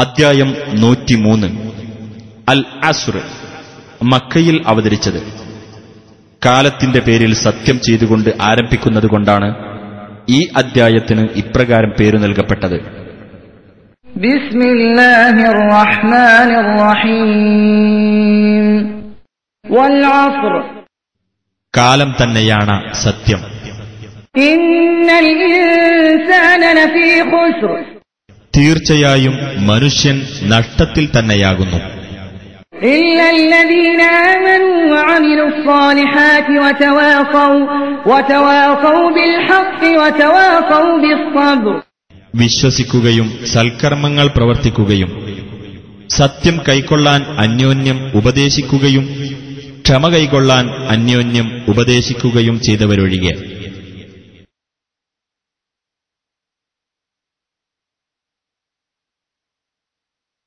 അധ്യായം നൂറ്റിമൂന്ന്. അൽ അസുർ മക്കയിൽ അവതരിച്ചത്. കാലത്തിന്റെ പേരിൽ സത്യം ചെയ്തുകൊണ്ട് ആരംഭിക്കുന്നതുകൊണ്ടാണ് ഈ അദ്ധ്യായത്തിന് ഇപ്രകാരം പേരു നൽകപ്പെട്ടത്. കാലം തന്നെയാണ് സത്യം. ഇൻസാന ലഫീ ഖുസ്ർ. തീർച്ചയായും മനുഷ്യൻ നഷ്ടത്തിൽ തന്നെയാകുന്നു. വിശ്വസിക്കുകയും സൽക്കർമ്മങ്ങൾ പ്രവർത്തിക്കുകയും സത്യം കൈക്കൊള്ളാൻ അന്യോന്യം ഉപദേശിക്കുകയും ക്ഷമ കൈക്കൊള്ളാൻ അന്യോന്യം ഉപദേശിക്കുകയും ചെയ്തവരൊഴികെ.